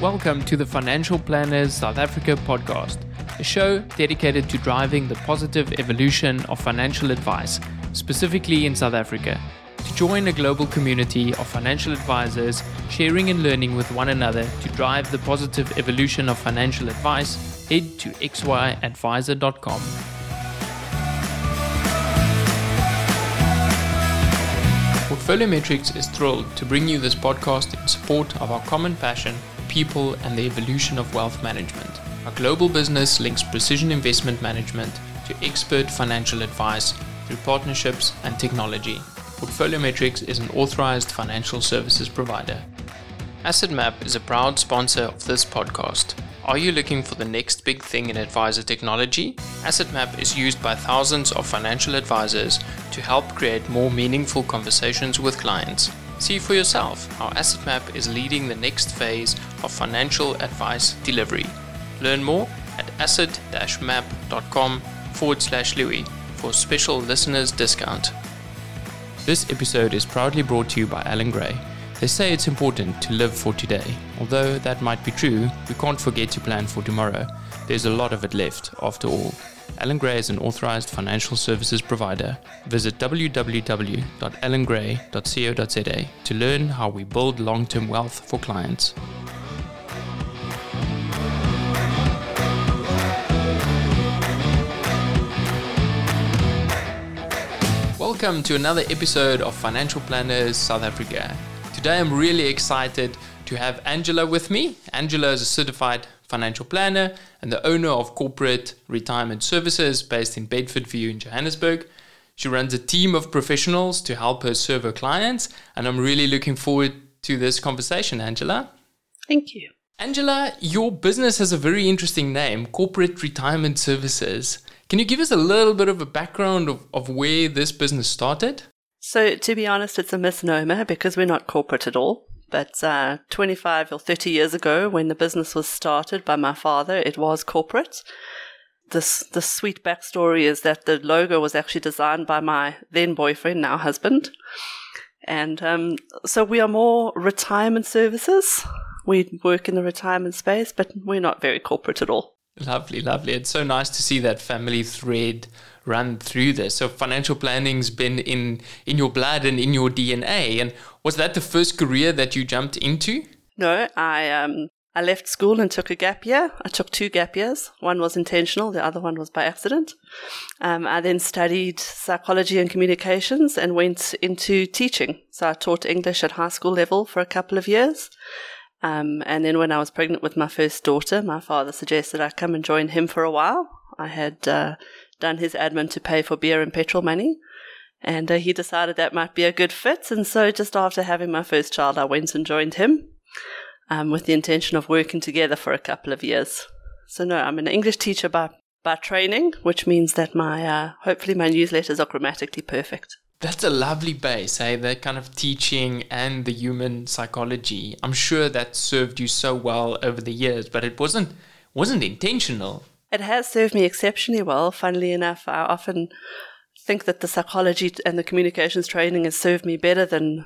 Welcome to the Financial Planners South Africa podcast, a show dedicated to driving the positive evolution of financial advice, specifically in South Africa. To join a global community of financial advisors sharing and learning with one another to drive the positive evolution of financial advice, head to xyadviser.com. Portfolio Metrics is thrilled to bring you this podcast in support of our common passion people, and the evolution of wealth management. Our global business links precision investment management to expert financial advice through partnerships and technology. Portfolio Metrics is an authorized financial services provider. AssetMap is a proud sponsor of this podcast. Are you looking for the next big thing in advisor technology? AssetMap is used by thousands of financial advisors to help create more meaningful conversations with clients. See for yourself how AssetMap is leading the next phase of financial advice delivery. Learn more at asset-map.com forward slash Louis for special listeners discount. This episode is proudly brought to you by Allan Gray. They say it's important to live for today. Although that might be true, we can't forget to plan for tomorrow. There's a lot of it left, after all. Allan Gray is an authorized financial services provider. Visit www.allangray.co.za to learn how we build long term wealth for clients. Welcome to another episode of Financial Planners South Africa. Today I'm really excited to have Angela with me. Angela is a certified financial planner and the owner of Corporate Retirement Services based in Bedfordview in Johannesburg. She runs a team of professionals to help her serve her clients, and I'm really looking forward to this conversation, Angela. Thank you. Angela, your business has a very interesting name, Corporate Retirement Services. Can you give us a little bit of a background of, of where this business started? So, to be honest, it's a misnomer because we're not corporate at all. But uh, 25 or 30 years ago, when the business was started by my father, it was corporate. This, the sweet backstory is that the logo was actually designed by my then boyfriend, now husband. And um, so we are more retirement services. We work in the retirement space, but we're not very corporate at all. Lovely, lovely. It's so nice to see that family thread run through this. So financial planning's been in in your blood and in your DNA. And was that the first career that you jumped into? No, I um I left school and took a gap year. I took two gap years. One was intentional, the other one was by accident. Um, I then studied psychology and communications and went into teaching. So I taught English at high school level for a couple of years. Um, and then when I was pregnant with my first daughter, my father suggested I come and join him for a while. I had uh, done his admin to pay for beer and petrol money. And uh, he decided that might be a good fit. And so just after having my first child, I went and joined him um, with the intention of working together for a couple of years. So no, I'm an English teacher by, by training, which means that my, uh, hopefully my newsletters are grammatically perfect. That's a lovely base, eh? hey? That kind of teaching and the human psychology. I'm sure that served you so well over the years, but it wasn't wasn't intentional. It has served me exceptionally well. Funnily enough, I often think that the psychology and the communications training has served me better than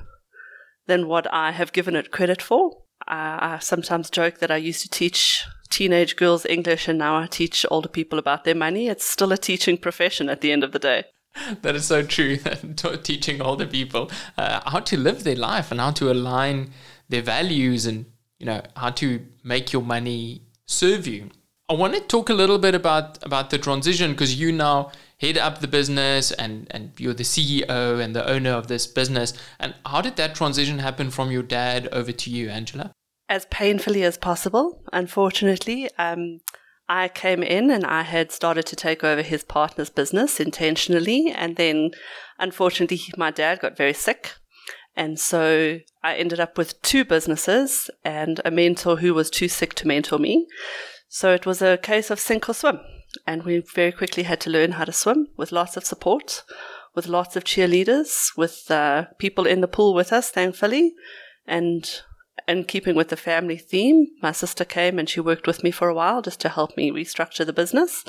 than what I have given it credit for. I, I sometimes joke that I used to teach teenage girls English and now I teach older people about their money. It's still a teaching profession at the end of the day. that is so true. Teaching older people uh, how to live their life and how to align their values and you know how to make your money serve you. I want to talk a little bit about about the transition because you now head up the business and and you're the CEO and the owner of this business. And how did that transition happen from your dad over to you, Angela? As painfully as possible. Unfortunately, um, I came in and I had started to take over his partner's business intentionally. And then, unfortunately, my dad got very sick. And so I ended up with two businesses and a mentor who was too sick to mentor me. So it was a case of sink or swim. And we very quickly had to learn how to swim with lots of support, with lots of cheerleaders, with uh, people in the pool with us, thankfully. And in keeping with the family theme, my sister came and she worked with me for a while just to help me restructure the business.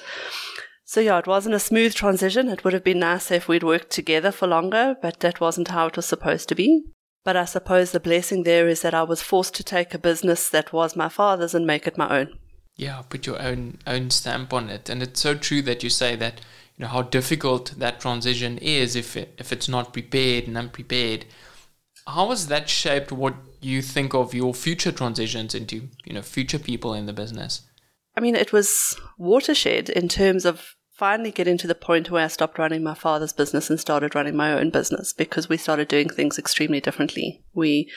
So yeah, it wasn't a smooth transition. It would have been nice if we'd worked together for longer, but that wasn't how it was supposed to be. But I suppose the blessing there is that I was forced to take a business that was my father's and make it my own. Yeah, put your own own stamp on it. And it's so true that you say that, you know, how difficult that transition is if it, if it's not prepared and unprepared. How has that shaped what you think of your future transitions into, you know, future people in the business? I mean, it was watershed in terms of finally getting to the point where I stopped running my father's business and started running my own business because we started doing things extremely differently. We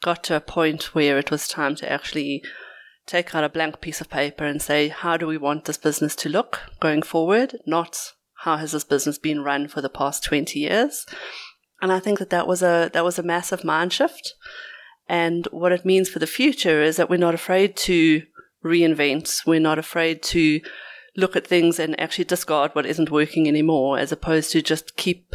got to a point where it was time to actually take out a blank piece of paper and say, how do we want this business to look going forward? Not how has this business been run for the past 20 years? And I think that that was a, that was a massive mind shift. And what it means for the future is that we're not afraid to reinvent. We're not afraid to look at things and actually discard what isn't working anymore, as opposed to just keep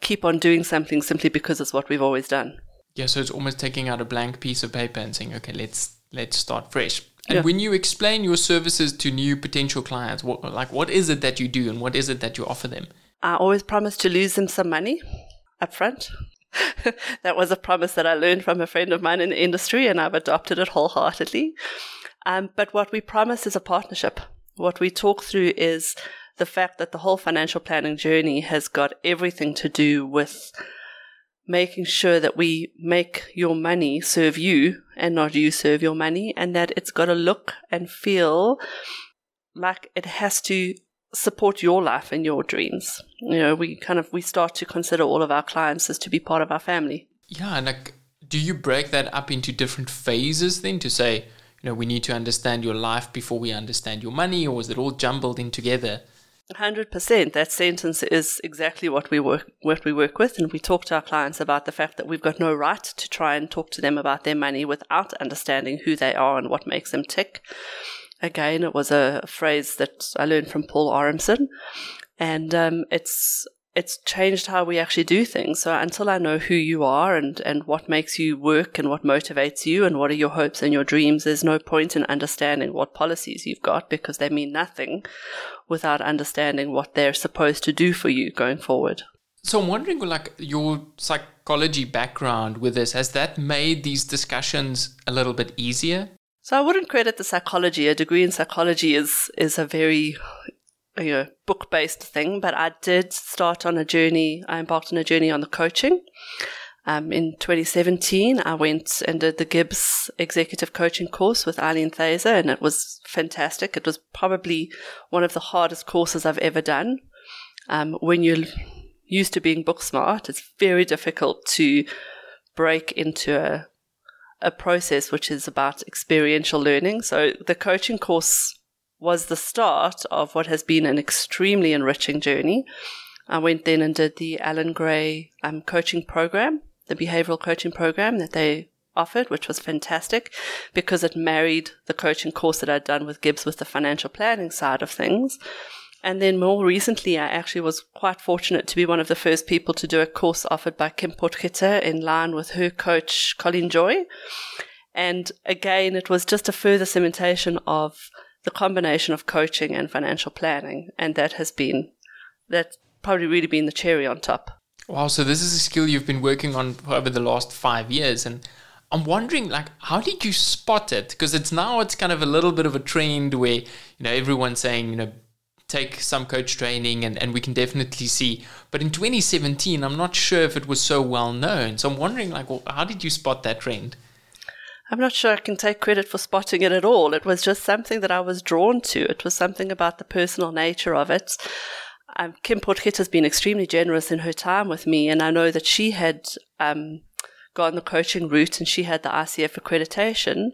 keep on doing something simply because it's what we've always done. Yeah, so it's almost taking out a blank piece of paper and saying, okay, let's let's start fresh. And Yeah. when you explain your services to new potential clients, what like what is it that you do and what is it that you offer them? I always promise to lose them some money up front. that was a promise that I learned from a friend of mine in the industry, and I've adopted it wholeheartedly. Um, but what we promise is a partnership. What we talk through is the fact that the whole financial planning journey has got everything to do with making sure that we make your money serve you and not you serve your money, and that it's got to look and feel like it has to support your life and your dreams. You know, we kind of we start to consider all of our clients as to be part of our family. Yeah, and like do you break that up into different phases then to say, you know, we need to understand your life before we understand your money, or is it all jumbled in together? Hundred percent. That sentence is exactly what we work what we work with, and we talk to our clients about the fact that we've got no right to try and talk to them about their money without understanding who they are and what makes them tick. Again, it was a phrase that I learned from Paul Aronson, and um, it's it's changed how we actually do things. So until I know who you are and, and what makes you work and what motivates you and what are your hopes and your dreams, there's no point in understanding what policies you've got because they mean nothing without understanding what they're supposed to do for you going forward. So I'm wondering, like, your psychology background with this, has that made these discussions a little bit easier? So I wouldn't credit the psychology. A degree in psychology is is a very you know book based thing, but I did start on a journey. I embarked on a journey on the coaching. Um, in 2017, I went and did the GIBS Executive Coaching course with Eileen Thaser, and it was fantastic. It was probably one of the hardest courses I've ever done. Um, when you're used to being book smart, it's very difficult to break into a a process which is about experiential learning. So the coaching course was the start of what has been an extremely enriching journey. I went then and did the Allan Gray um, coaching program, the behavioral coaching program that they offered, which was fantastic because it married the coaching course that I'd done with GIBS with the financial planning side of things. And then more recently, I actually was quite fortunate to be one of the first people to do a course offered by Kim Potgieter in line with her coach, Colin Joy. And again, it was just a further cementation of the combination of coaching and financial planning. And that has been, that's probably really been the cherry on top. Wow, so this is a skill you've been working on over the last five years. And I'm wondering, like, how did you spot it? Because it's now it's kind of a little bit of a trend where, you know, everyone's saying, you know, take some coach training and, and we can definitely see. But in 2017, I'm not sure if it was so well known. So I'm wondering, like, well, how did you spot that trend? I'm not sure I can take credit for spotting it at all. It was just something that I was drawn to. It was something about the personal nature of it. Um, Kim Potgieter has been extremely generous in her time with me, and I know that she had um, gone the coaching route and she had the ICF accreditation.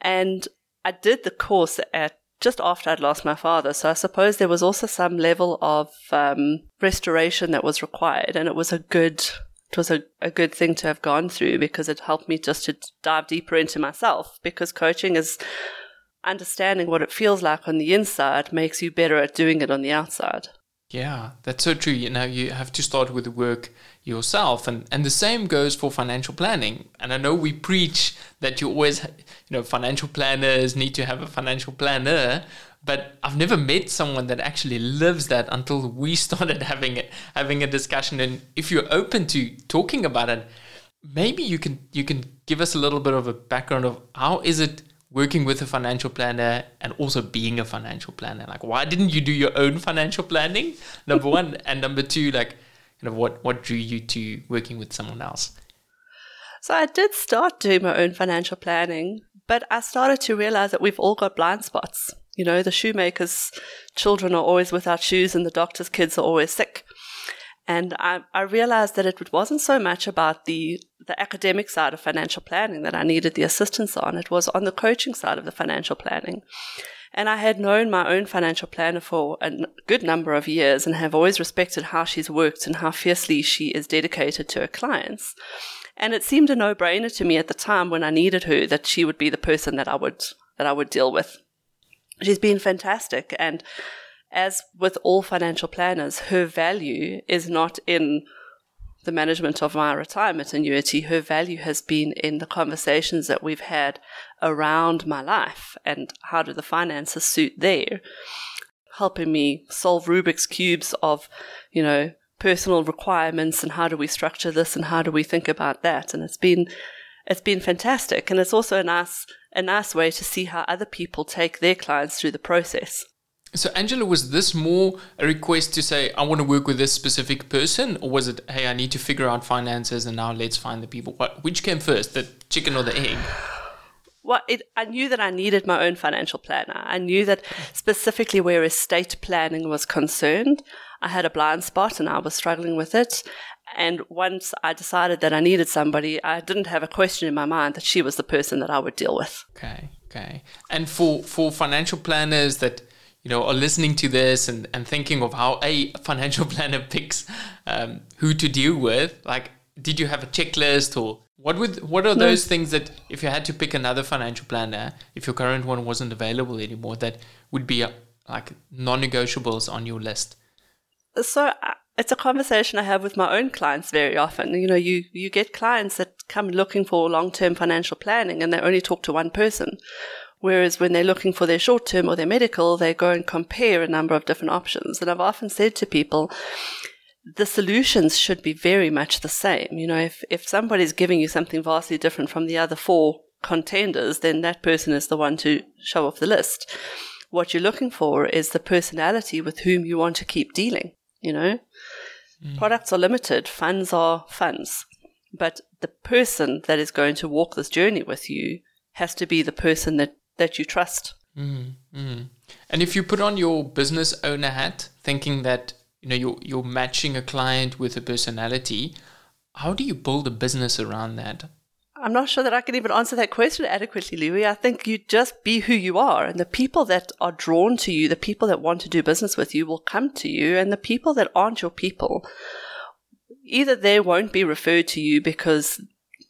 And I did the course at just after I'd lost my father. So I suppose there was also some level of um, restoration that was required, and it was a good. It was a, a good thing to have gone through because it helped me just to dive deeper into myself. Because coaching is understanding what it feels like on the inside makes you better at doing it on the outside. Yeah, that's so true. You know, you have to start with the work yourself, and and the same goes for financial planning. And I know we preach that you always, you know, financial planners need to have a financial planner, but I've never met someone that actually lives that until we started having it, having a discussion. And if you're open to talking about it, maybe you can you can give us a little bit of a background of how is it working with a financial planner and also being a financial planner? Like why didn't you do your own financial planning number one? And number two like kind of what what drew you to working with someone else? So i did start doing my own financial planning but i started to realize that we've all got blind spots you know the shoemaker's children are always without shoes and the doctor's kids are always sick and I, I realized that it wasn't so much about the, the academic side of financial planning that I needed the assistance on. It was on the coaching side of the financial planning. And I had known my own financial planner for a good number of years and have always respected how she's worked and how fiercely she is dedicated to her clients. And it seemed a no-brainer to me at the time when I needed her that she would be the person that I would that I would deal with. She's been fantastic and as with all financial planners, her value is not in the management of my retirement annuity. Her value has been in the conversations that we've had around my life and how do the finances suit there, helping me solve Rubik's cubes of, you know, personal requirements and how do we structure this and how do we think about that. And it's been it's been fantastic. And it's also a nice a nice way to see how other people take their clients through the process. So, Angela, was this more a request to say, I want to work with this specific person? Or was it, hey, I need to figure out finances and now let's find the people? What, which came first, the chicken or the egg? Well, it, I knew that I needed my own financial planner. I knew that specifically where estate planning was concerned, I had a blind spot and I was struggling with it. And once I decided that I needed somebody, I didn't have a question in my mind that she was the person that I would deal with. Okay, okay. And for, for financial planners that you know, are listening to this and, and thinking of how a financial planner picks um, who to deal with, like, did you have a checklist or what would what are no. those things that if you had to pick another financial planner, if your current one wasn't available anymore, that would be uh, like non-negotiables on your list? So uh, it's a conversation I have with my own clients very often. You know, you you get clients that come looking for long-term financial planning and they only talk to one person. Whereas when they're looking for their short term or their medical, they go and compare a number of different options. And I've often said to people, the solutions should be very much the same. You know, if, if somebody's giving you something vastly different from the other four contenders, then that person is the one to show off the list. What you're looking for is the personality with whom you want to keep dealing, you know? Mm. Products are limited, funds are funds. But the person that is going to walk this journey with you has to be the person that that you trust. Mm, mm. And if you put on your business owner hat, thinking that you know you're you're matching a client with a personality, how do you build a business around that? I'm not sure that I can even answer that question adequately, Louis. I think you just be who you are, and the people that are drawn to you, the people that want to do business with you, will come to you, and the people that aren't your people, either they won't be referred to you because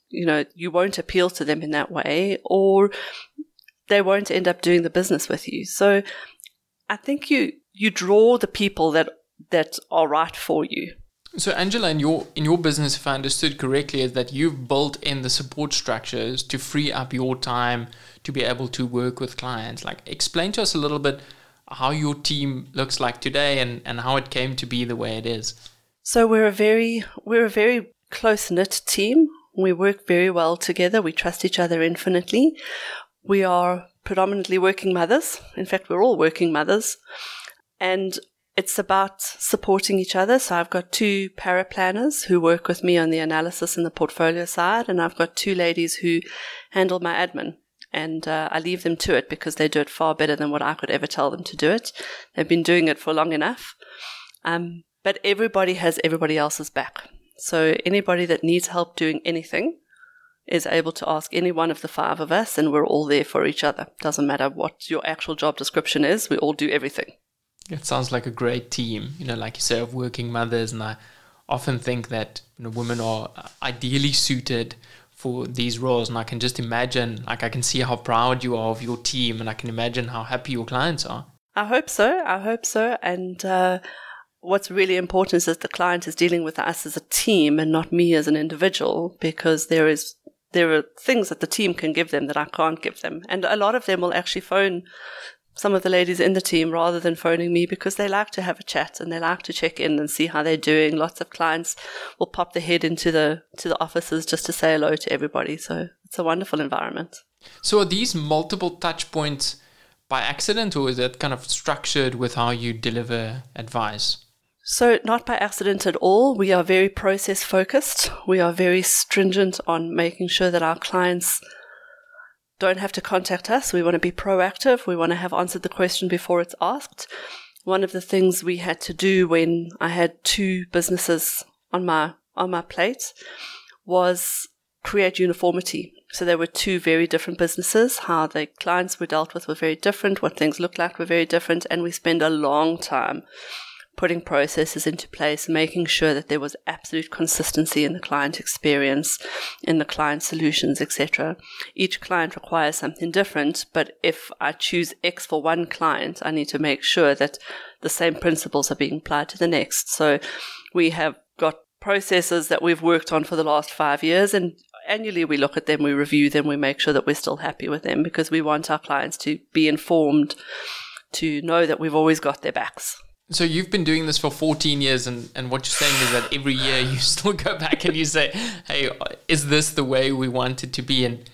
you know you won't appeal to them in that way, or they won't end up doing the business with you. So I think you you draw the people that that are right for you. So Angela, in your in your business, if I understood correctly, is that you've built in the support structures to free up your time to be able to work with clients. Like explain to us a little bit how your team looks like today and, and how it came to be the way it is. So we're a very we're a very close knit team. We work very well together. We trust each other infinitely. We are predominantly working mothers. In fact, we're all working mothers. And it's about supporting each other. So I've got two paraplanners who work with me on the analysis and the portfolio side, and I've got two ladies who handle my admin. And uh, I leave them to it because they do it far better than what I could ever tell them to do it. They've been doing it for long enough. Um, but everybody has everybody else's back. So anybody that needs help doing anything, is able to ask any one of the five of us, and we're all there for each other. Doesn't matter what your actual job description is, we all do everything. It sounds like a great team, you know, like you say, of working mothers. And I often think that you know, women are ideally suited for these roles. And I can just imagine, like, I can see how proud you are of your team, and I can imagine how happy your clients are. I hope so. I hope so. And, uh, what's really important is that the client is dealing with us as a team and not me as an individual because there is there are things that the team can give them that I can't give them. And a lot of them will actually phone some of the ladies in the team rather than phoning me because they like to have a chat and they like to check in and see how they're doing. Lots of clients will pop their head into the to the offices just to say hello to everybody. So it's a wonderful environment. So are these multiple touch points by accident or is that kind of structured with how you deliver advice? So, not by accident at all. We are very process focused. We are very stringent on making sure that our clients don't have to contact us. We want to be proactive. We want to have answered the question before it's asked. One of the things we had to do when I had two businesses on my on my plate was create uniformity. So there were two very different businesses. How the clients were dealt with were very different. What things looked like were very different. And we spent a long time putting processes into place, making sure that there was absolute consistency in the client experience, in the client solutions, etc. Each client requires something different, but if I choose X for one client, I need to make sure that the same principles are being applied to the next. So we have got processes that we've worked on for the last five years and annually we look at them, we review them, we make sure that we're still happy with them because we want our clients to be informed, to know that we've always got their backs. So you've been doing this for 14 years, and, and what you're saying is that every year you still go back and you say, hey, is this the way we want it to be? And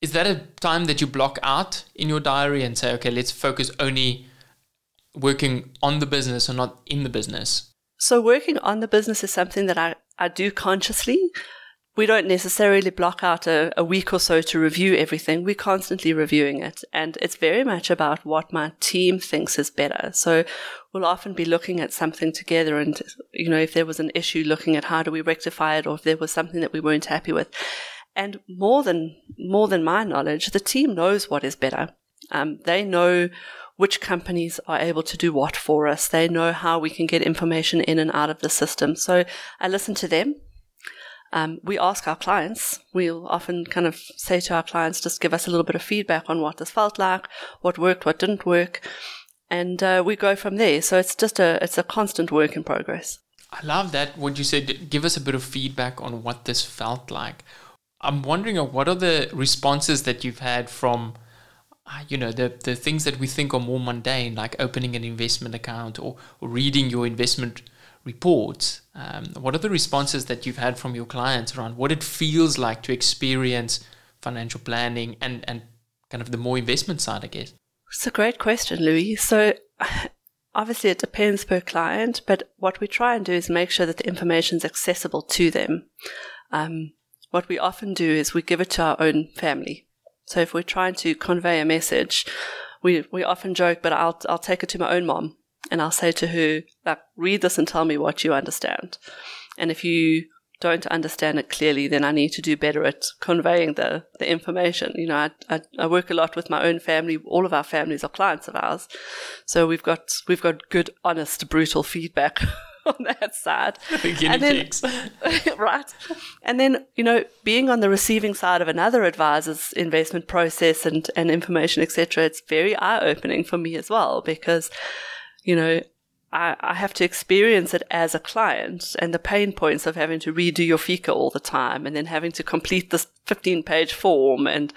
is that a time that you block out in your diary and say, okay, let's focus only working on the business or not in the business? So working on the business is something that I, I do consciously we don't necessarily block out a, a, week or so to review everything. We're constantly reviewing it. And it's very much about what my team thinks is better. So we'll often be looking at something together and, you know, if there was an issue, looking at how do we rectify it or if there was something that we weren't happy with. And more than, more than my knowledge, the team knows what is better. Um, they know which companies are able to do what for us. They know how we can get information in and out of the system. So I listen to them um, we ask our clients, we'll often kind of say to our clients, just give us a little bit of feedback on what this felt like, what worked, what didn't work. And uh, we go from there. So it's just a, it's a constant work in progress. I love that. What you said, give us a bit of feedback on what this felt like. I'm wondering, uh, what are the responses that you've had from, uh, you know, the, the things that we think are more mundane, like opening an investment account or, or reading your investment reports, um, what are the responses that you've had from your clients around what it feels like to experience financial planning and, and kind of the more investment side, I guess? It's a great question, Louis. So, obviously, it depends per client, but what we try and do is make sure that the information is accessible to them. Um, what we often do is we give it to our own family. So, if we're trying to convey a message, we, we often joke, but I'll, I'll take it to my own mom and I'll say to her, like, read this and tell me what you understand. And if you don't understand it clearly, then I need to do better at conveying the, the information. You know, I, I, I, work a lot with my own family. All of our families are clients of ours. So we've got, we've got good, honest, brutal feedback on that side. and then, right. And then, you know, being on the receiving side of another advisor's investment process and, and information, etc., it's very eye opening for me as well because you know, I, I have to experience it as a client and the pain points of having to redo your FICA all the time and then having to complete this 15 page form. And,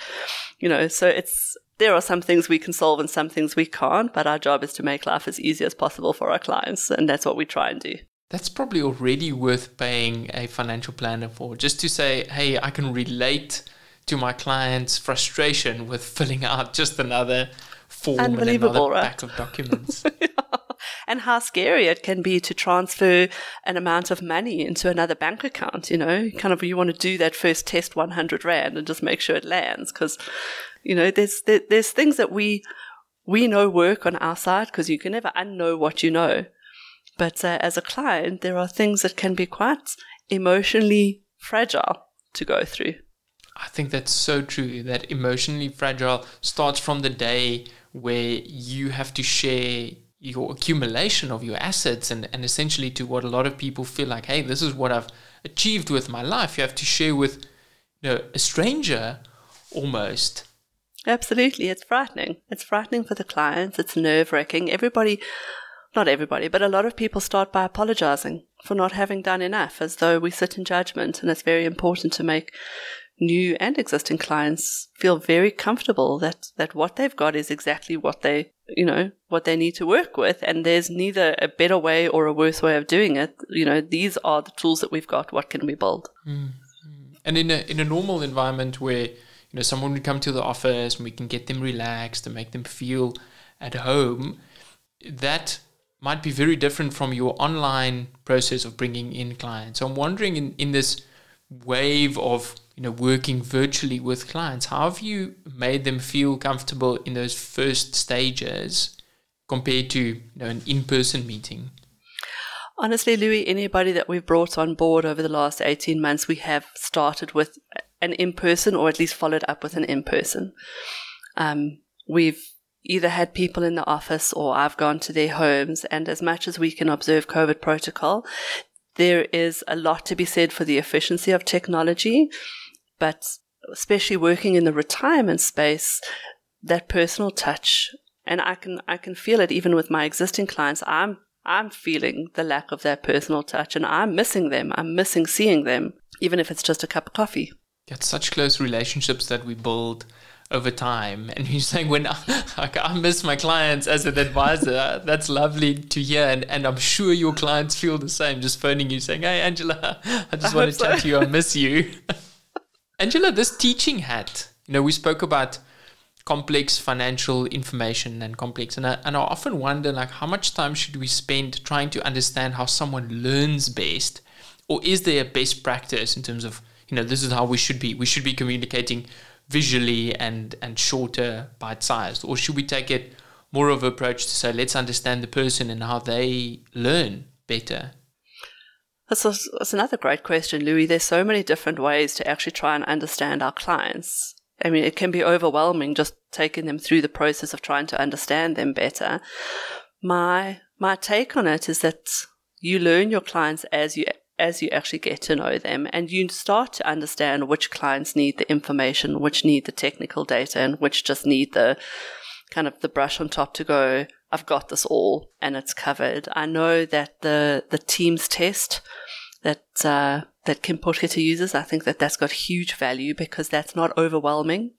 you know, so it's, there are some things we can solve and some things we can't, but our job is to make life as easy as possible for our clients. And that's what we try and do. That's probably already worth paying a financial planner for, just to say, hey, I can relate to my client's frustration with filling out just another form and another right? pack of documents. yeah and how scary it can be to transfer an amount of money into another bank account. You know, kind of you want to do that first test 100 rand and just make sure it lands because, you know, there's there, there's things that we we know work on our side because you can never unknow what you know. But uh, as a client, there are things that can be quite emotionally fragile to go through. I think that's so true. That emotionally fragile starts from the day where you have to share your accumulation of your assets and, and essentially to what a lot of people feel like, hey, this is what I've achieved with my life. You have to share with you know, a stranger almost. Absolutely. It's frightening. It's frightening for the clients. It's nerve wracking. Everybody, not everybody, but a lot of people start by apologizing for not having done enough as though we sit in judgment. And it's very important to make new and existing clients feel very comfortable that, that what they've got is exactly what they, you know, what they need to work with. And there's neither a better way or a worse way of doing it. You know, these are the tools that we've got. What can we build? Mm-hmm. And in a, in a normal environment where, you know, someone would come to the office and we can get them relaxed and make them feel at home, that might be very different from your online process of bringing in clients. So I'm wondering in, in this wave of you know working virtually with clients how have you made them feel comfortable in those first stages compared to you know an in-person meeting honestly louis anybody that we've brought on board over the last 18 months we have started with an in-person or at least followed up with an in-person um, we've either had people in the office or I've gone to their homes. And as much as we can observe COVID protocol, there is a lot to be said for the efficiency of technology, but especially working in the retirement space, that personal touch, and I can I can feel it even with my existing clients. I'm I'm feeling the lack of that personal touch, and I'm missing them. I'm missing seeing them, even if it's just a cup of coffee. It's such close relationships that we build over time. And he's saying, when I, like, I miss my clients as an advisor, that's lovely to hear. And, and I'm sure your clients feel the same, just phoning you saying, Hey, Angela, I just I want to so. chat to you. I miss you. Angela, this teaching hat, you know, we spoke about complex financial information and complex and I, and I often wonder like how much time should we spend trying to understand how someone learns best? Or is there a best practice in terms of you know this is how we should be we should be communicating visually and and shorter bite sized or should we take it more of an approach to say let's understand the person and how they learn better that's, a, that's another great question louis. There's so many different ways to actually try and understand our clients. I mean it can be overwhelming just taking them through the process of trying to understand them better. My my take on it is that you learn your clients as you as you actually get to know them and you start to understand which clients need the information, which need the technical data, and which just need the kind of the brush on top to go, I've got this all and it's covered. I know that the, the Teams test that, uh, that Kim Potgieter uses, I think that that's got huge value because that's not overwhelming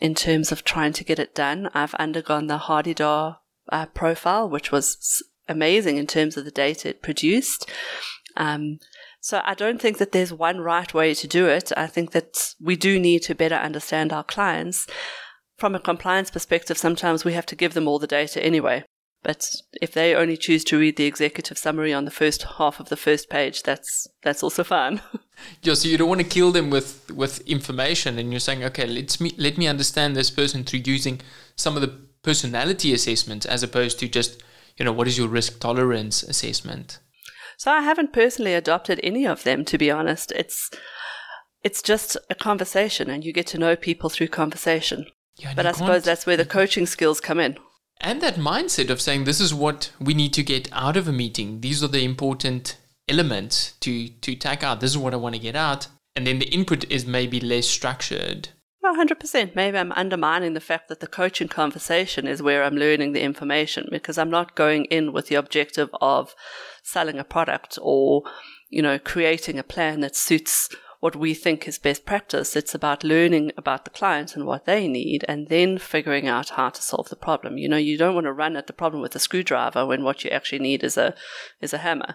in terms of trying to get it done. I've undergone the HardyDAR uh, profile, which was amazing in terms of the data it produced. Um, so I don't think that there's one right way to do it. I think that we do need to better understand our clients. From a compliance perspective, sometimes we have to give them all the data anyway. But if they only choose to read the executive summary on the first half of the first page, that's that's also fine. yeah, so you don't want to kill them with with information, and you're saying, okay, let's me let me understand this person through using some of the personality assessments as opposed to just you know what is your risk tolerance assessment. So I haven't personally adopted any of them, to be honest. It's it's just a conversation, and you get to know people through conversation. Yeah, but I suppose that's where the coaching skills come in. And that mindset of saying this is what we need to get out of a meeting. These are the important elements to to take out. This is what I want to get out. And then the input is maybe less structured. Well, 100%. Maybe I'm undermining the fact that the coaching conversation is where I'm learning the information because I'm not going in with the objective of selling a product or, you know, creating a plan that suits what we think is best practice. It's about learning about the client and what they need and then figuring out how to solve the problem. You know, you don't want to run at the problem with a screwdriver when what you actually need is a is a hammer.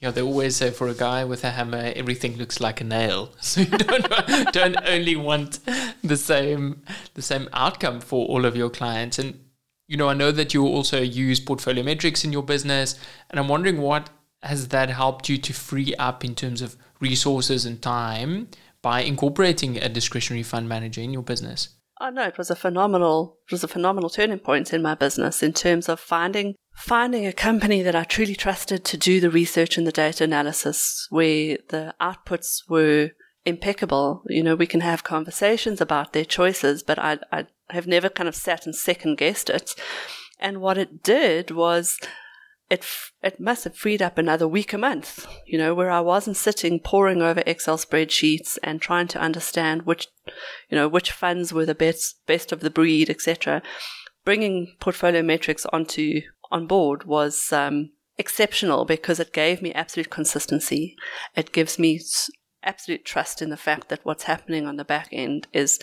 Yeah, they always say for a guy with a hammer, everything looks like a nail. So you don't don't only want the same the same outcome for all of your clients. And you know, I know that you also use portfolio metrics in your business, and I'm wondering what has that helped you to free up in terms of resources and time by incorporating a discretionary fund manager in your business? Oh no, it was a phenomenal it was a phenomenal turning point in my business in terms of finding finding a company that I truly trusted to do the research and the data analysis where the outputs were impeccable. You know, we can have conversations about their choices, but I, I have never kind of sat and second guessed it. And what it did was it it must have freed up another week a month, you know, where I wasn't sitting poring over Excel spreadsheets and trying to understand which, you know, which funds were the best best of the breed, etc. Bringing portfolio metrics onto on board was um, exceptional because it gave me absolute consistency. It gives me absolute trust in the fact that what's happening on the back end is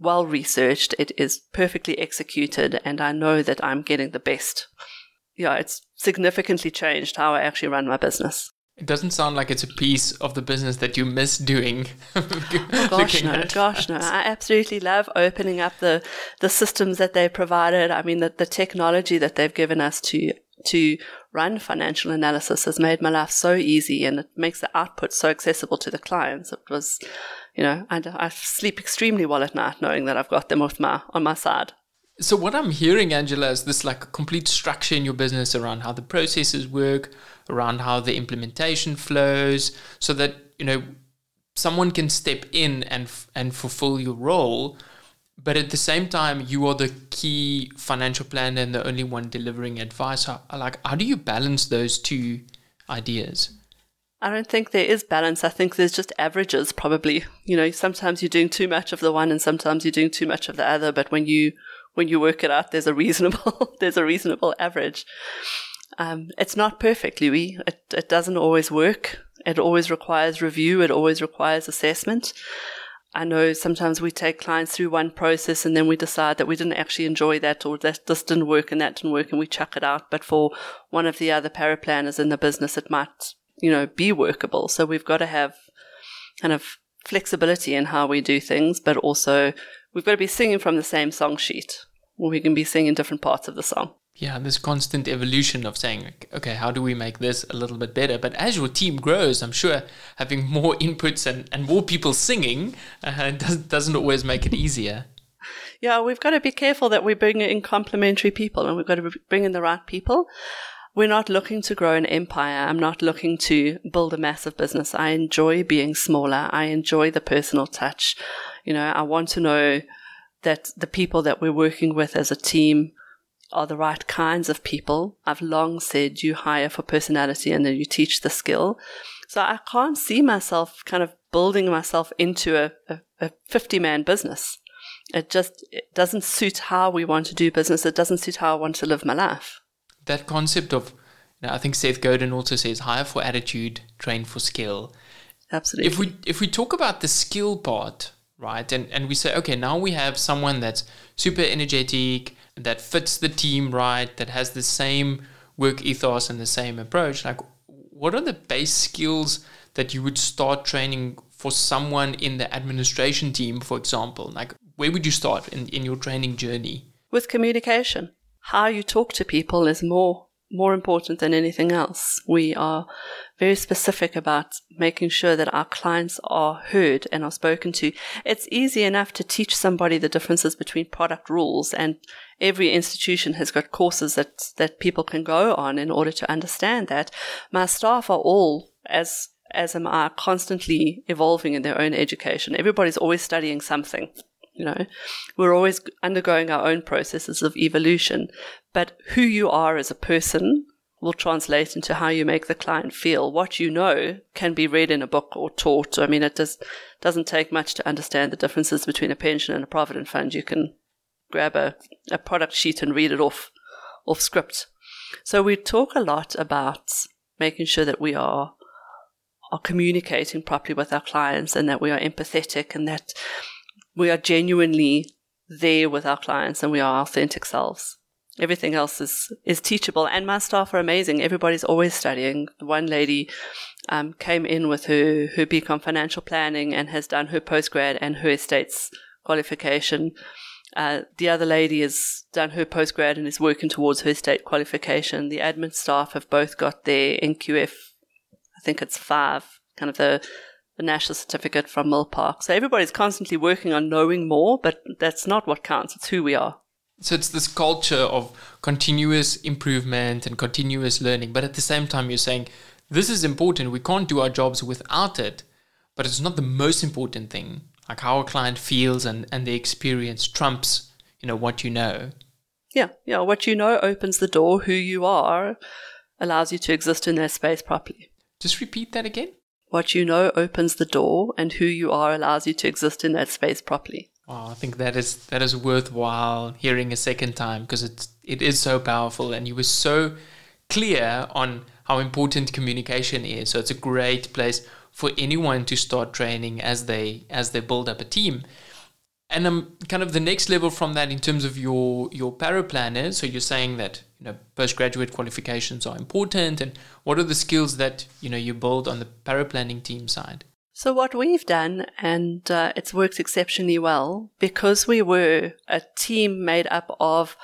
well researched, it is perfectly executed, and I know that I'm getting the best. Yeah, it's significantly changed how I actually run my business. It doesn't sound like it's a piece of the business that you miss doing. oh, gosh, no, gosh, no. I absolutely love opening up the, the systems that they provided. I mean, the, the technology that they've given us to, to run financial analysis has made my life so easy and it makes the output so accessible to the clients. It was, you know, I, I sleep extremely well at night knowing that I've got them off my, on my side. So what I'm hearing, Angela, is this like a complete structure in your business around how the processes work, around how the implementation flows, so that you know someone can step in and and fulfill your role, but at the same time you are the key financial planner and the only one delivering advice. How, like how do you balance those two ideas? I don't think there is balance. I think there's just averages, probably. You know, sometimes you're doing too much of the one and sometimes you're doing too much of the other. But when you when you work it out, there's a reasonable there's a reasonable average. Um, it's not perfect, Louis. It, it doesn't always work. It always requires review. It always requires assessment. I know sometimes we take clients through one process and then we decide that we didn't actually enjoy that or that this didn't work and that didn't work and we chuck it out. But for one of the other paraplanners in the business, it might, you know, be workable. So we've got to have kind of flexibility in how we do things, but also we've got to be singing from the same song sheet or we can be singing different parts of the song. Yeah, this constant evolution of saying, okay, how do we make this a little bit better? But as your team grows, I'm sure having more inputs and, and more people singing uh, doesn't, doesn't always make it easier. Yeah, we've got to be careful that we bring in complementary people and we've got to bring in the right people. We're not looking to grow an empire. I'm not looking to build a massive business. I enjoy being smaller. I enjoy the personal touch. You know, I want to know that the people that we're working with as a team are the right kinds of people. I've long said you hire for personality and then you teach the skill. So I can't see myself kind of building myself into a, a, a 50 man business. It just it doesn't suit how we want to do business. It doesn't suit how I want to live my life. That concept of, you know, I think Seth Godin also says hire for attitude, train for skill. Absolutely. If we if we talk about the skill part, right? And and we say, okay, now we have someone that's super energetic, that fits the team right, that has the same work ethos and the same approach. Like, what are the base skills that you would start training for someone in the administration team, for example? Like, where would you start in, in your training journey? With communication. How you talk to people is more more important than anything else. We are very specific about making sure that our clients are heard and are spoken to. It's easy enough to teach somebody the differences between product rules and every institution has got courses that, that people can go on in order to understand that. My staff are all as as am I constantly evolving in their own education. Everybody's always studying something. You know, we're always undergoing our own processes of evolution, but who you are as a person will translate into how you make the client feel. What you know can be read in a book or taught. I mean, it does, doesn't take much to understand the differences between a pension and a provident fund. You can grab a, a product sheet and read it off, off script. So we talk a lot about making sure that we are are communicating properly with our clients and that we are empathetic and that we are genuinely there with our clients and we are authentic selves. Everything else is, is teachable and my staff are amazing. Everybody's always studying. One lady um, came in with her, her BCom financial planning and has done her postgrad and her estates qualification. Uh, the other lady has done her postgrad and is working towards her state qualification. The admin staff have both got their NQF, I think it's five, kind of the the national certificate from Milpark. So everybody's constantly working on knowing more, but that's not what counts. It's who we are. So it's this culture of continuous improvement and continuous learning. But at the same time, you're saying this is important. We can't do our jobs without it. But it's not the most important thing. Like how a client feels and, and the experience trumps, you know, what you know. Yeah, yeah. What you know opens the door. Who you are allows you to exist in that space properly. Just repeat that again. What you know opens the door, and who you are allows you to exist in that space properly. Oh, I think that is that is worthwhile hearing a second time because it's it is so powerful, and you were so clear on how important communication is. So it's a great place for anyone to start training as they as they build up a team. And um, kind of the next level from that in terms of your your paraplanners. So you're saying that you know postgraduate qualifications are important, and what are the skills that you know you build on the para planning team side? So what we've done, and uh, it's worked exceptionally well, because we were a team made up of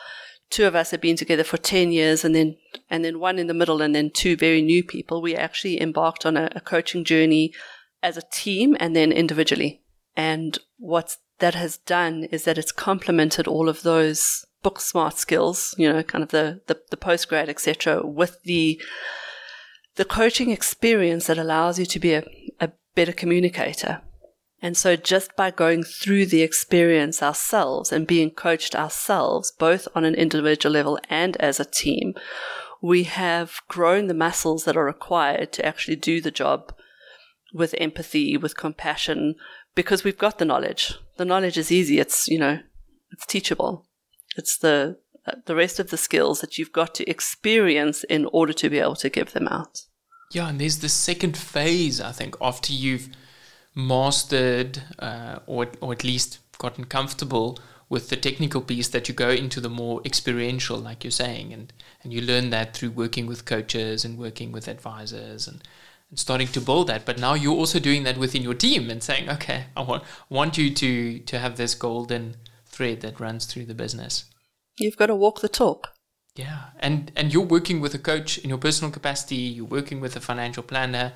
two of us had been together for 10 years and then and then one in the middle and then two very new people we actually embarked on a, a coaching journey as a team and then individually. And what that has done is that it's complemented all of those book smart skills you know kind of the the, the postgrad etc with the the coaching experience that allows you to be a, a better communicator and so just by going through the experience ourselves and being coached ourselves, both on an individual level and as a team, we have grown the muscles that are required to actually do the job with empathy, with compassion, because we've got the knowledge. The knowledge is easy. It's, you know, it's teachable. It's the, uh, the rest of the skills that you've got to experience in order to be able to give them out. Yeah. And there's the second phase, I think, after you've, mastered uh, or, or at least gotten comfortable with the technical piece that you go into the more experiential like you're saying and and you learn that through working with coaches and working with advisors and and starting to build that but now you're also doing that within your team and saying okay I want want you to to have this golden thread that runs through the business you've got to walk the talk yeah and and you're working with a coach in your personal capacity you're working with a financial planner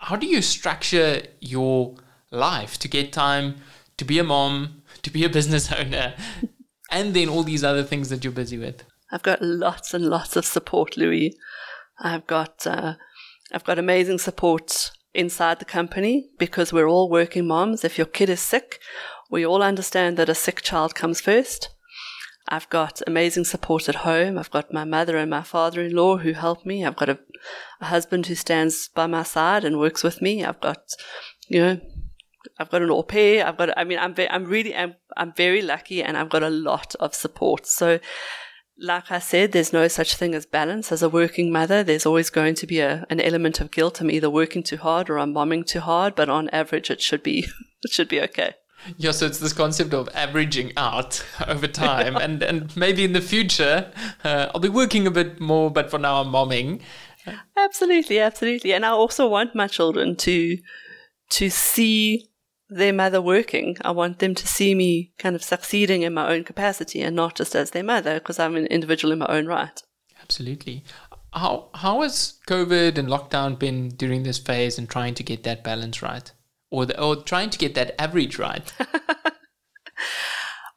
how do you structure your life to get time to be a mom, to be a business owner, and then all these other things that you're busy with? I've got lots and lots of support, Louis. I've got uh, I've got amazing support inside the company because we're all working moms. If your kid is sick, we all understand that a sick child comes first. I've got amazing support at home. I've got my mother and my father in law who help me. I've got a, a, husband who stands by my side and works with me. I've got, you know, I've got an au pair. I've got, I mean, I'm, I'm really, I'm, I'm very lucky and I've got a lot of support. So, like I said, there's no such thing as balance. As a working mother, there's always going to be a, an element of guilt. I'm either working too hard or I'm bombing too hard, but on average, it should be, it should be okay. Yeah, so it's this concept of averaging out over time, and and maybe in the future uh, I'll be working a bit more, but for now I'm momming. Absolutely, absolutely, and I also want my children to to see their mother working. I want them to see me kind of succeeding in my own capacity, and not just as their mother, because I'm an individual in my own right. Absolutely. How how has COVID and lockdown been during this phase and trying to get that balance right? Or the, or trying to get that average right?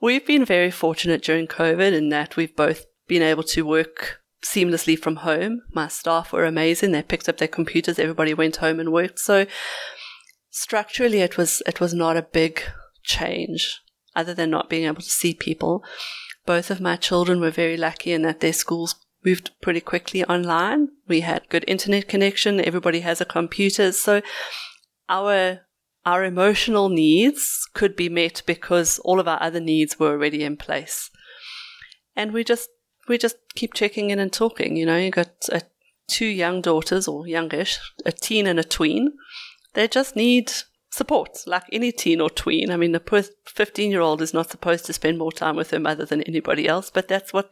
we've been very fortunate during COVID in that we've both been able to work seamlessly from home. My staff were amazing. They picked up their computers. Everybody went home and worked. So structurally, it was it was not a big change, other than not being able to see people. Both of my children were very lucky in that their schools moved pretty quickly online. We had good internet connection. Everybody has a computer. So our our emotional needs could be met because all of our other needs were already in place. And we just we just keep checking in and talking. You know, you got two young daughters or youngish, a teen and a tween. They just need support, like any teen or tween. I mean, the 15 year old is not supposed to spend more time with her mother than anybody else, but that's what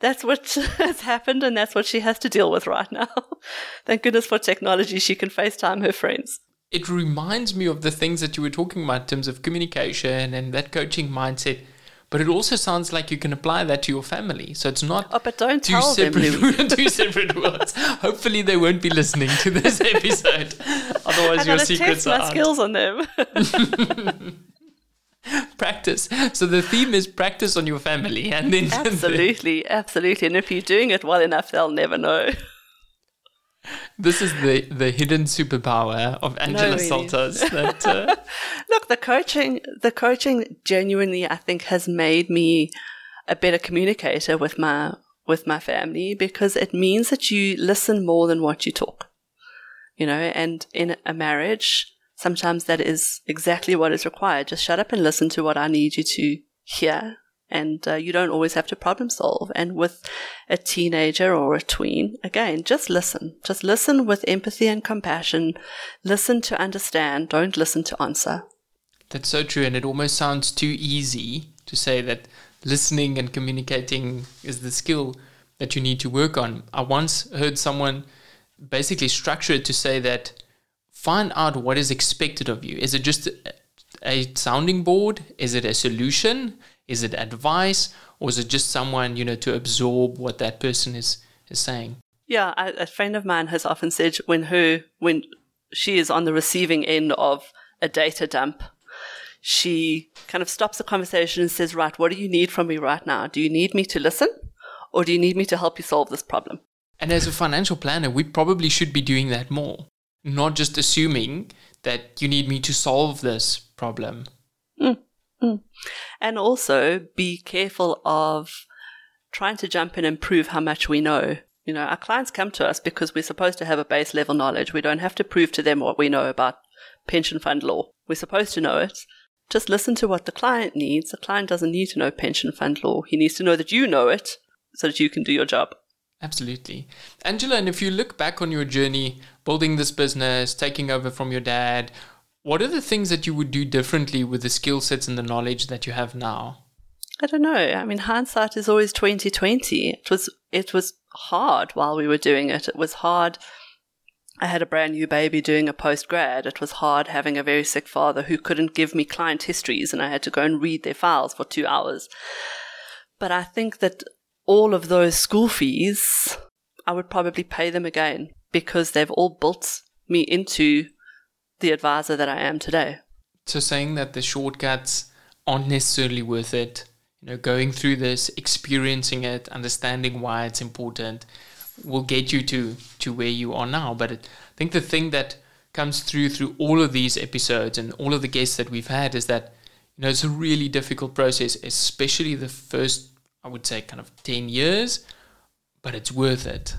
that's what has happened and that's what she has to deal with right now. Thank goodness for technology. She can FaceTime her friends it reminds me of the things that you were talking about in terms of communication and that coaching mindset. But it also sounds like you can apply that to your family. So it's not oh, but don't two tell separate them, two separate words. Hopefully they won't be listening to this episode. Otherwise I your secrets are my skills on them. practice. So the theme is practice on your family and then Absolutely, absolutely. And if you're doing it well enough they'll never know. This is the, the hidden superpower of Angela no. Salters. That, uh... Look, the coaching, the coaching genuinely, I think, has made me a better communicator with my with my family because it means that you listen more than what you talk. You know, and in a marriage, sometimes that is exactly what is required. Just shut up and listen to what I need you to hear and uh, you don't always have to problem solve. And with a teenager or a tween, again, just listen. Just listen with empathy and compassion. Listen to understand. Don't listen to answer. That's so true. And it almost sounds too easy to say that listening and communicating is the skill that you need to work on. I once heard someone basically structure it to say that find out what is expected of you. Is it just a sounding board? Is it a solution? Is it advice? Or is it just someone, you know, to absorb what that person is, is saying? Yeah, a, a friend of mine has often said when her when she is on the receiving end of a data dump, she kind of stops the conversation and says, Right, what do you need from me right now? Do you need me to listen? Or do you need me to help you solve this problem? And as a financial planner, we probably should be doing that more, not just assuming that you need me to solve this problem. Mm, mm. And also be careful of trying to jump in and prove how much we know. You know, our clients come to us because we're supposed to have a base level knowledge. We don't have to prove to them what we know about pension fund law. We're supposed to know it. Just listen to what the client needs. The client doesn't need to know pension fund law. He needs to know that you know it so that you can do your job. Absolutely. Angela, and if you look back on your journey building this business, taking over from your dad, what are the things that you would do differently with the skill sets and the knowledge that you have now? I don't know. I mean, hindsight is always 2020. It was it was hard while we were doing it. It was hard. I had a brand new baby doing a post grad. It was hard having a very sick father who couldn't give me client histories and I had to go and read their files for 2 hours. But I think that all of those school fees, I would probably pay them again because they've all built me into the advisor that I am today. So saying that the shortcuts aren't necessarily worth it, you know, going through this, experiencing it, understanding why it's important will get you to to where you are now. But it, I think the thing that comes through through all of these episodes and all of the guests that we've had is that you know it's a really difficult process, especially the first I would say kind of 10 years, but it's worth it.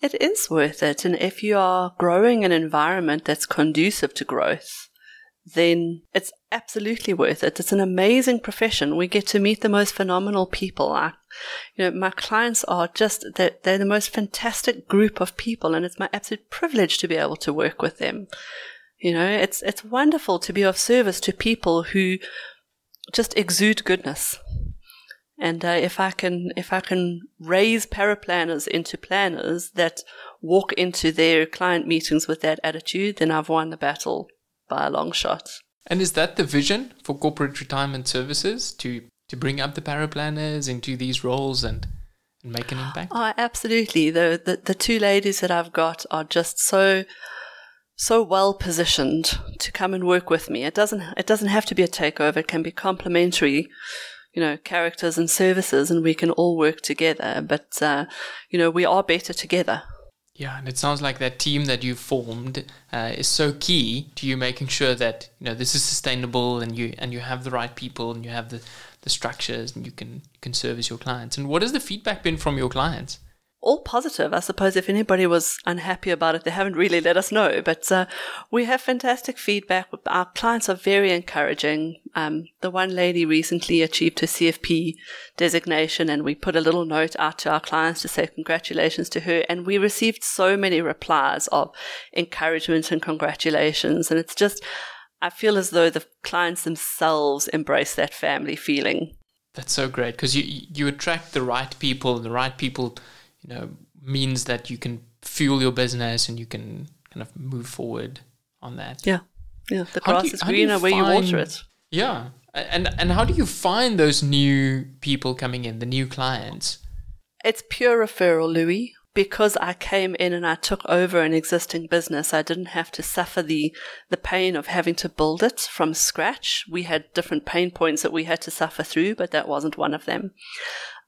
It is worth it. And if you are growing an environment that's conducive to growth, then it's absolutely worth it. It's an amazing profession. We get to meet the most phenomenal people. I, you know, my clients are just, they're, they're the most fantastic group of people and it's my absolute privilege to be able to work with them. You know, it's, it's wonderful to be of service to people who just exude goodness. And uh, if I can, if I can raise paraplanners into planners that walk into their client meetings with that attitude, then I've won the battle by a long shot. And is that the vision for corporate retirement services to to bring up the paraplanners into these roles and and make an impact? Oh, absolutely. The, the the two ladies that I've got are just so so well positioned to come and work with me. It doesn't it doesn't have to be a takeover. It can be complementary you know, characters and services and we can all work together. But, uh, you know, we are better together. Yeah, and it sounds like that team that you formed uh, is so key to you making sure that you know this is sustainable and you and you have the right people and you have the, the structures and you can can service your clients. And what has the feedback been from your clients? All positive. I suppose if anybody was unhappy about it, they haven't really let us know. But uh, we have fantastic feedback. Our clients are very encouraging. Um, the one lady recently achieved her CFP designation, and we put a little note out to our clients to say congratulations to her. And we received so many replies of encouragement and congratulations. And it's just, I feel as though the clients themselves embrace that family feeling. That's so great because you you attract the right people, and the right people you know means that you can fuel your business and you can kind of move forward on that. Yeah, yeah. The grass you, is greener where you water it. Yeah, and and how do you find those new people coming in, the new clients? It's pure referral, Louis. Because I came in and I took over an existing business, I didn't have to suffer the the pain of having to build it from scratch. We had different pain points that we had to suffer through, but that wasn't one of them.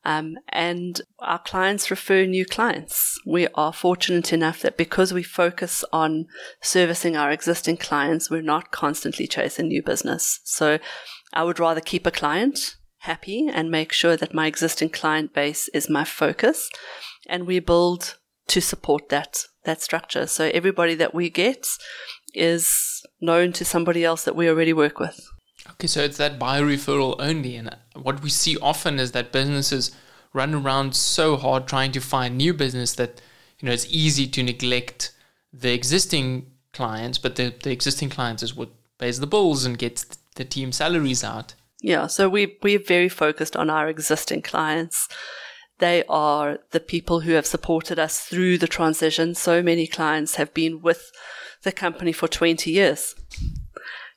Um, and our clients refer new clients. We are fortunate enough that because we focus on servicing our existing clients, we're not constantly chasing new business. So I would rather keep a client happy and make sure that my existing client base is my focus. And we build to support that, that structure. So everybody that we get is known to somebody else that we already work with. Okay, so it's that buyer referral only. And what we see often is that businesses run around so hard trying to find new business that you know it's easy to neglect the existing clients, but the, the existing clients is what pays the bills and gets the team salaries out. Yeah, so we we're very focused on our existing clients. They are the people who have supported us through the transition. So many clients have been with the company for 20 years.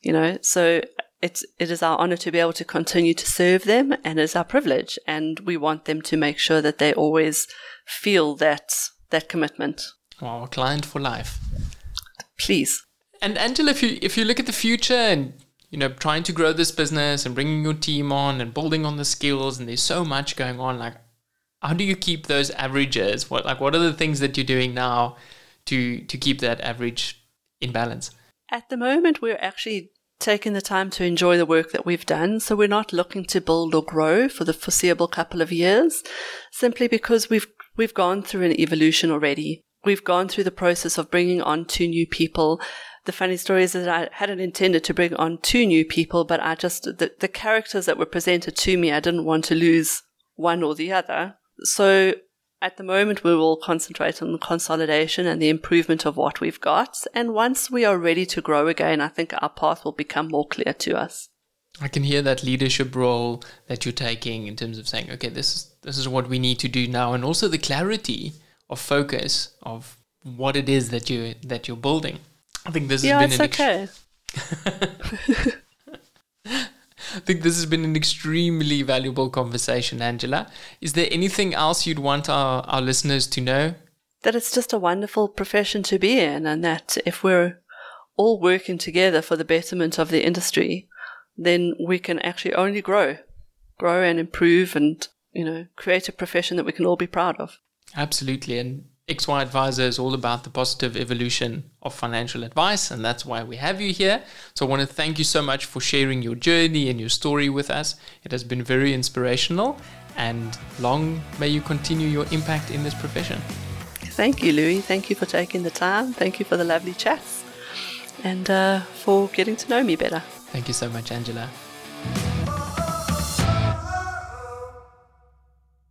You know, so it's it is our honor to be able to continue to serve them and it's our privilege and we want them to make sure that they always feel that that commitment. Wow, client for life. Please. And Angela, if you if you look at the future and you know trying to grow this business and bringing your team on and building on the skills and there's so much going on like how do you keep those averages what like what are the things that you're doing now to to keep that average in balance at the moment we're actually taking the time to enjoy the work that we've done. So we're not looking to build or grow for the foreseeable couple of years, simply because we've we've gone through an evolution already. We've gone through the process of bringing on two new people. The funny story is that I hadn't intended to bring on two new people, but I just the, the characters that were presented to me, I didn't want to lose one or the other. So at the moment, we will concentrate on the consolidation and the improvement of what we've got. And once we are ready to grow again, I think our path will become more clear to us. I can hear that leadership role that you're taking in terms of saying, okay, this is this is what we need to do now, and also the clarity of focus of what it is that you that you're building. I think this yeah, has been it's an okay. I think this has been an extremely valuable conversation, Angela. Is there anything else you'd want our, our listeners to know? That it's just a wonderful profession to be in, and that if we're all working together for the betterment of the industry, then we can actually only grow, grow and improve and, you know, create a profession that we can all be proud of. Absolutely. And XY Adviser is all about the positive evolution of financial advice, and that's why we have you here. So I want to thank you so much for sharing your journey and your story with us. It has been very inspirational, and long may you continue your impact in this profession. Thank you, Louis. Thank you for taking the time. Thank you for the lovely chats and uh, for getting to know me better. Thank you so much, Angela.